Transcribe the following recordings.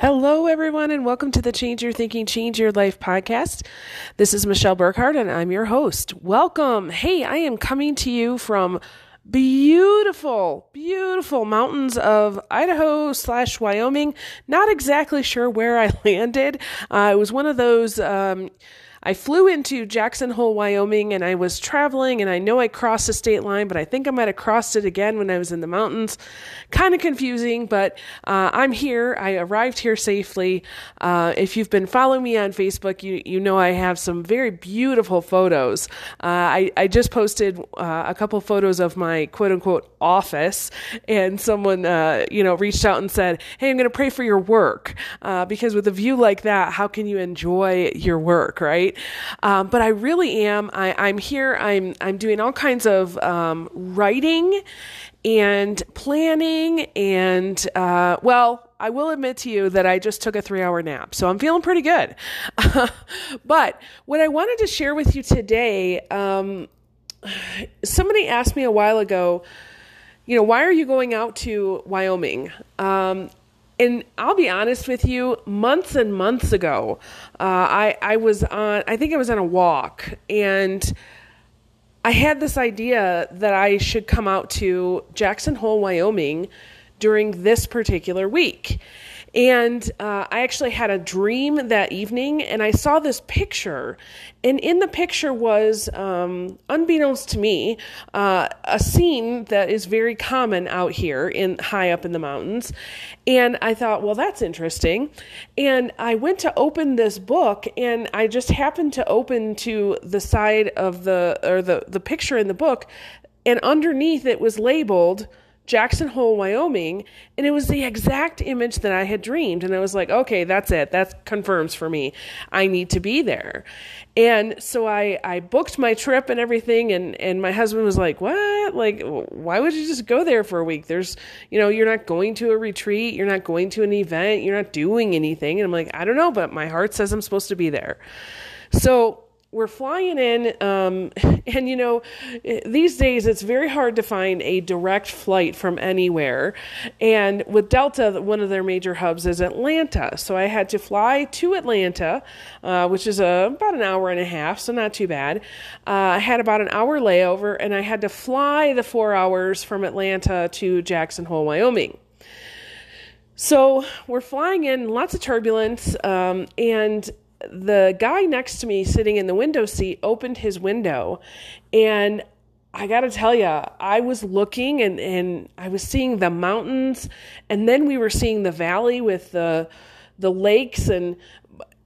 Hello, everyone, and welcome to the Change Your Thinking, Change Your Life podcast. This is Michelle Burkhardt, and I'm your host. Welcome. Hey, I am coming to you from beautiful, beautiful mountains of Idaho slash Wyoming. Not exactly sure where I landed. Uh, it was one of those. Um, I flew into Jackson Hole, Wyoming, and I was traveling, and I know I crossed the state line, but I think I might have crossed it again when I was in the mountains. Kind of confusing, but uh, I'm here. I arrived here safely. Uh, if you've been following me on Facebook, you you know I have some very beautiful photos. Uh, I I just posted uh, a couple photos of my quote unquote office, and someone uh, you know reached out and said, "Hey, I'm going to pray for your work," uh, because with a view like that, how can you enjoy your work, right? Um, but I really am. I, am here. I'm I'm doing all kinds of um, writing and planning and uh, well. I will admit to you that I just took a three hour nap, so I'm feeling pretty good. but what I wanted to share with you today, um, somebody asked me a while ago, you know, why are you going out to Wyoming? Um, and I'll be honest with you, months and months ago, uh, I I was on I think I was on a walk and I had this idea that I should come out to Jackson Hole, Wyoming during this particular week. And uh, I actually had a dream that evening, and I saw this picture. And in the picture was, um, unbeknownst to me, uh, a scene that is very common out here in high up in the mountains. And I thought, well, that's interesting. And I went to open this book, and I just happened to open to the side of the or the the picture in the book, and underneath it was labeled Jackson Hole, Wyoming, and it was the exact image that I had dreamed. And I was like, okay, that's it. That confirms for me. I need to be there. And so I, I booked my trip and everything. And, and my husband was like, what? Like, why would you just go there for a week? There's, you know, you're not going to a retreat. You're not going to an event. You're not doing anything. And I'm like, I don't know, but my heart says I'm supposed to be there. So we're flying in, um, and you know, these days it's very hard to find a direct flight from anywhere. And with Delta, one of their major hubs is Atlanta, so I had to fly to Atlanta, uh, which is about an hour and a half, so not too bad. Uh, I had about an hour layover, and I had to fly the four hours from Atlanta to Jackson Hole, Wyoming. So we're flying in, lots of turbulence, um, and the guy next to me sitting in the window seat opened his window and I got to tell you, I was looking and, and I was seeing the mountains and then we were seeing the valley with the the lakes and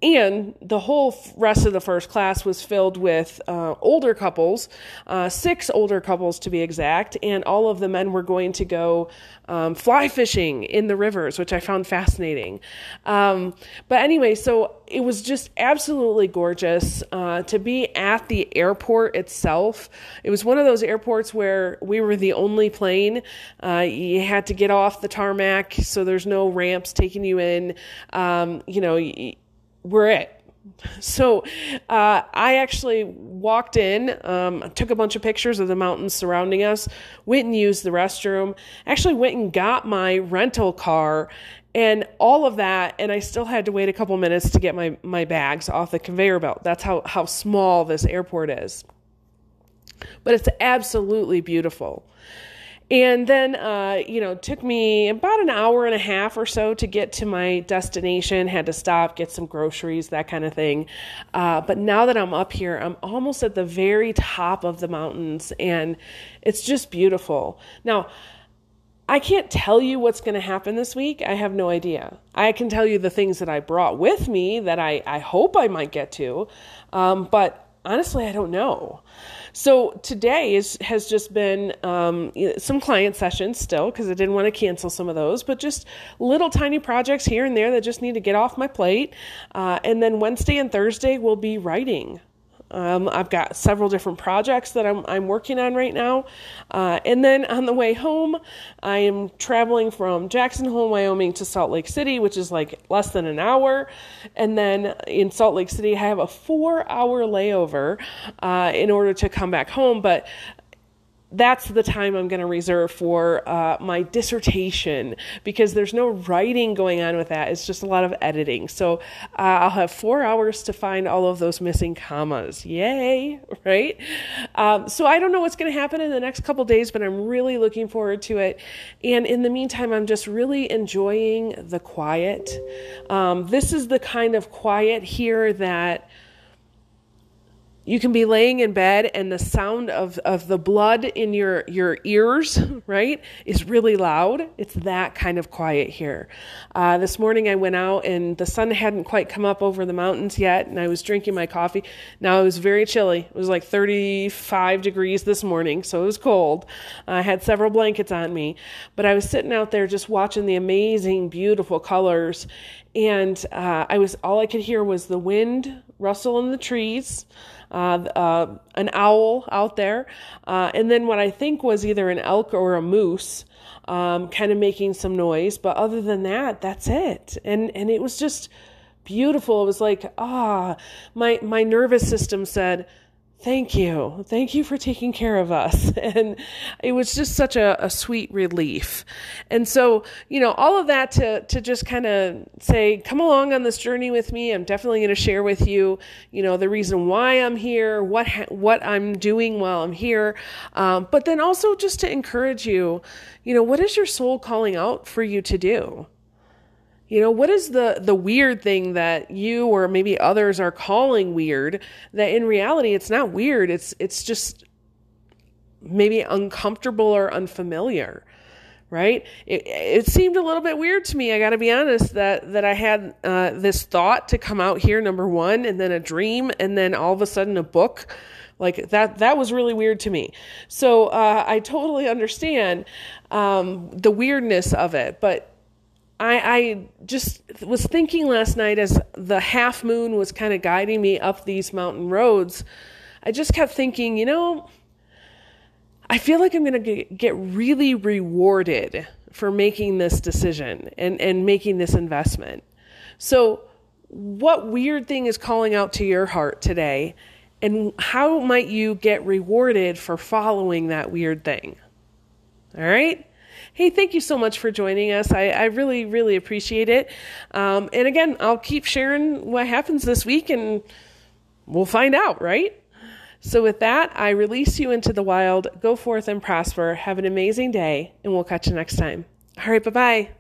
and the whole rest of the first class was filled with uh, older couples, uh, six older couples to be exact, and all of the men were going to go um, fly fishing in the rivers, which I found fascinating. Um, but anyway, so it was just absolutely gorgeous uh, to be at the airport itself. It was one of those airports where we were the only plane. Uh, you had to get off the tarmac, so there's no ramps taking you in. Um, you know, we're it. So uh, I actually walked in, um, took a bunch of pictures of the mountains surrounding us, went and used the restroom, actually went and got my rental car and all of that and i still had to wait a couple minutes to get my, my bags off the conveyor belt. That's how, how small this airport is. But it's absolutely beautiful and then, uh, you know, took me about an hour and a half or so to get to my destination. Had to stop, get some groceries, that kind of thing. Uh, but now that I'm up here, I'm almost at the very top of the mountains, and it's just beautiful. Now, I can't tell you what's going to happen this week. I have no idea. I can tell you the things that I brought with me that I, I hope I might get to, um, but honestly, I don't know. So today is, has just been um, some client sessions still because I didn't want to cancel some of those, but just little tiny projects here and there that just need to get off my plate. Uh, and then Wednesday and Thursday will be writing. Um, I've got several different projects that I'm, I'm working on right now. Uh, and then on the way home, I am traveling from Jackson Hole, Wyoming to Salt Lake City, which is like less than an hour. And then in Salt Lake City, I have a four hour layover uh, in order to come back home. But that's the time I'm going to reserve for uh, my dissertation because there's no writing going on with that. It's just a lot of editing. So uh, I'll have four hours to find all of those missing commas. Yay, right? Um, so I don't know what's going to happen in the next couple days, but I'm really looking forward to it. And in the meantime, I'm just really enjoying the quiet. Um, this is the kind of quiet here that you can be laying in bed and the sound of, of the blood in your, your ears, right, is really loud. It's that kind of quiet here. Uh, this morning I went out and the sun hadn't quite come up over the mountains yet, and I was drinking my coffee. Now it was very chilly. It was like 35 degrees this morning, so it was cold. I had several blankets on me, but I was sitting out there just watching the amazing, beautiful colors. And uh, I was all I could hear was the wind rustle in the trees an owl out there, uh, and then what I think was either an elk or a moose. Um, kind of making some noise, but other than that, that's it. And and it was just beautiful. It was like ah, my my nervous system said, thank you. Thank you for taking care of us. And it was just such a, a sweet relief. And so, you know, all of that to, to just kind of say, come along on this journey with me. I'm definitely going to share with you, you know, the reason why I'm here, what, ha- what I'm doing while I'm here. Um, but then also just to encourage you, you know, what is your soul calling out for you to do? You know, what is the the weird thing that you or maybe others are calling weird that in reality it's not weird. It's it's just maybe uncomfortable or unfamiliar. Right? It, it seemed a little bit weird to me. I got to be honest that that I had uh, this thought to come out here, number one, and then a dream, and then all of a sudden a book like that that was really weird to me so uh, i totally understand um, the weirdness of it but I, I just was thinking last night as the half moon was kind of guiding me up these mountain roads. I just kept thinking, you know, I feel like I'm going to get really rewarded for making this decision and, and making this investment. So, what weird thing is calling out to your heart today? And how might you get rewarded for following that weird thing? All right? Hey, thank you so much for joining us. I, I really, really appreciate it. Um, and again, I'll keep sharing what happens this week and we'll find out, right? So, with that, I release you into the wild. Go forth and prosper. Have an amazing day, and we'll catch you next time. All right, bye bye.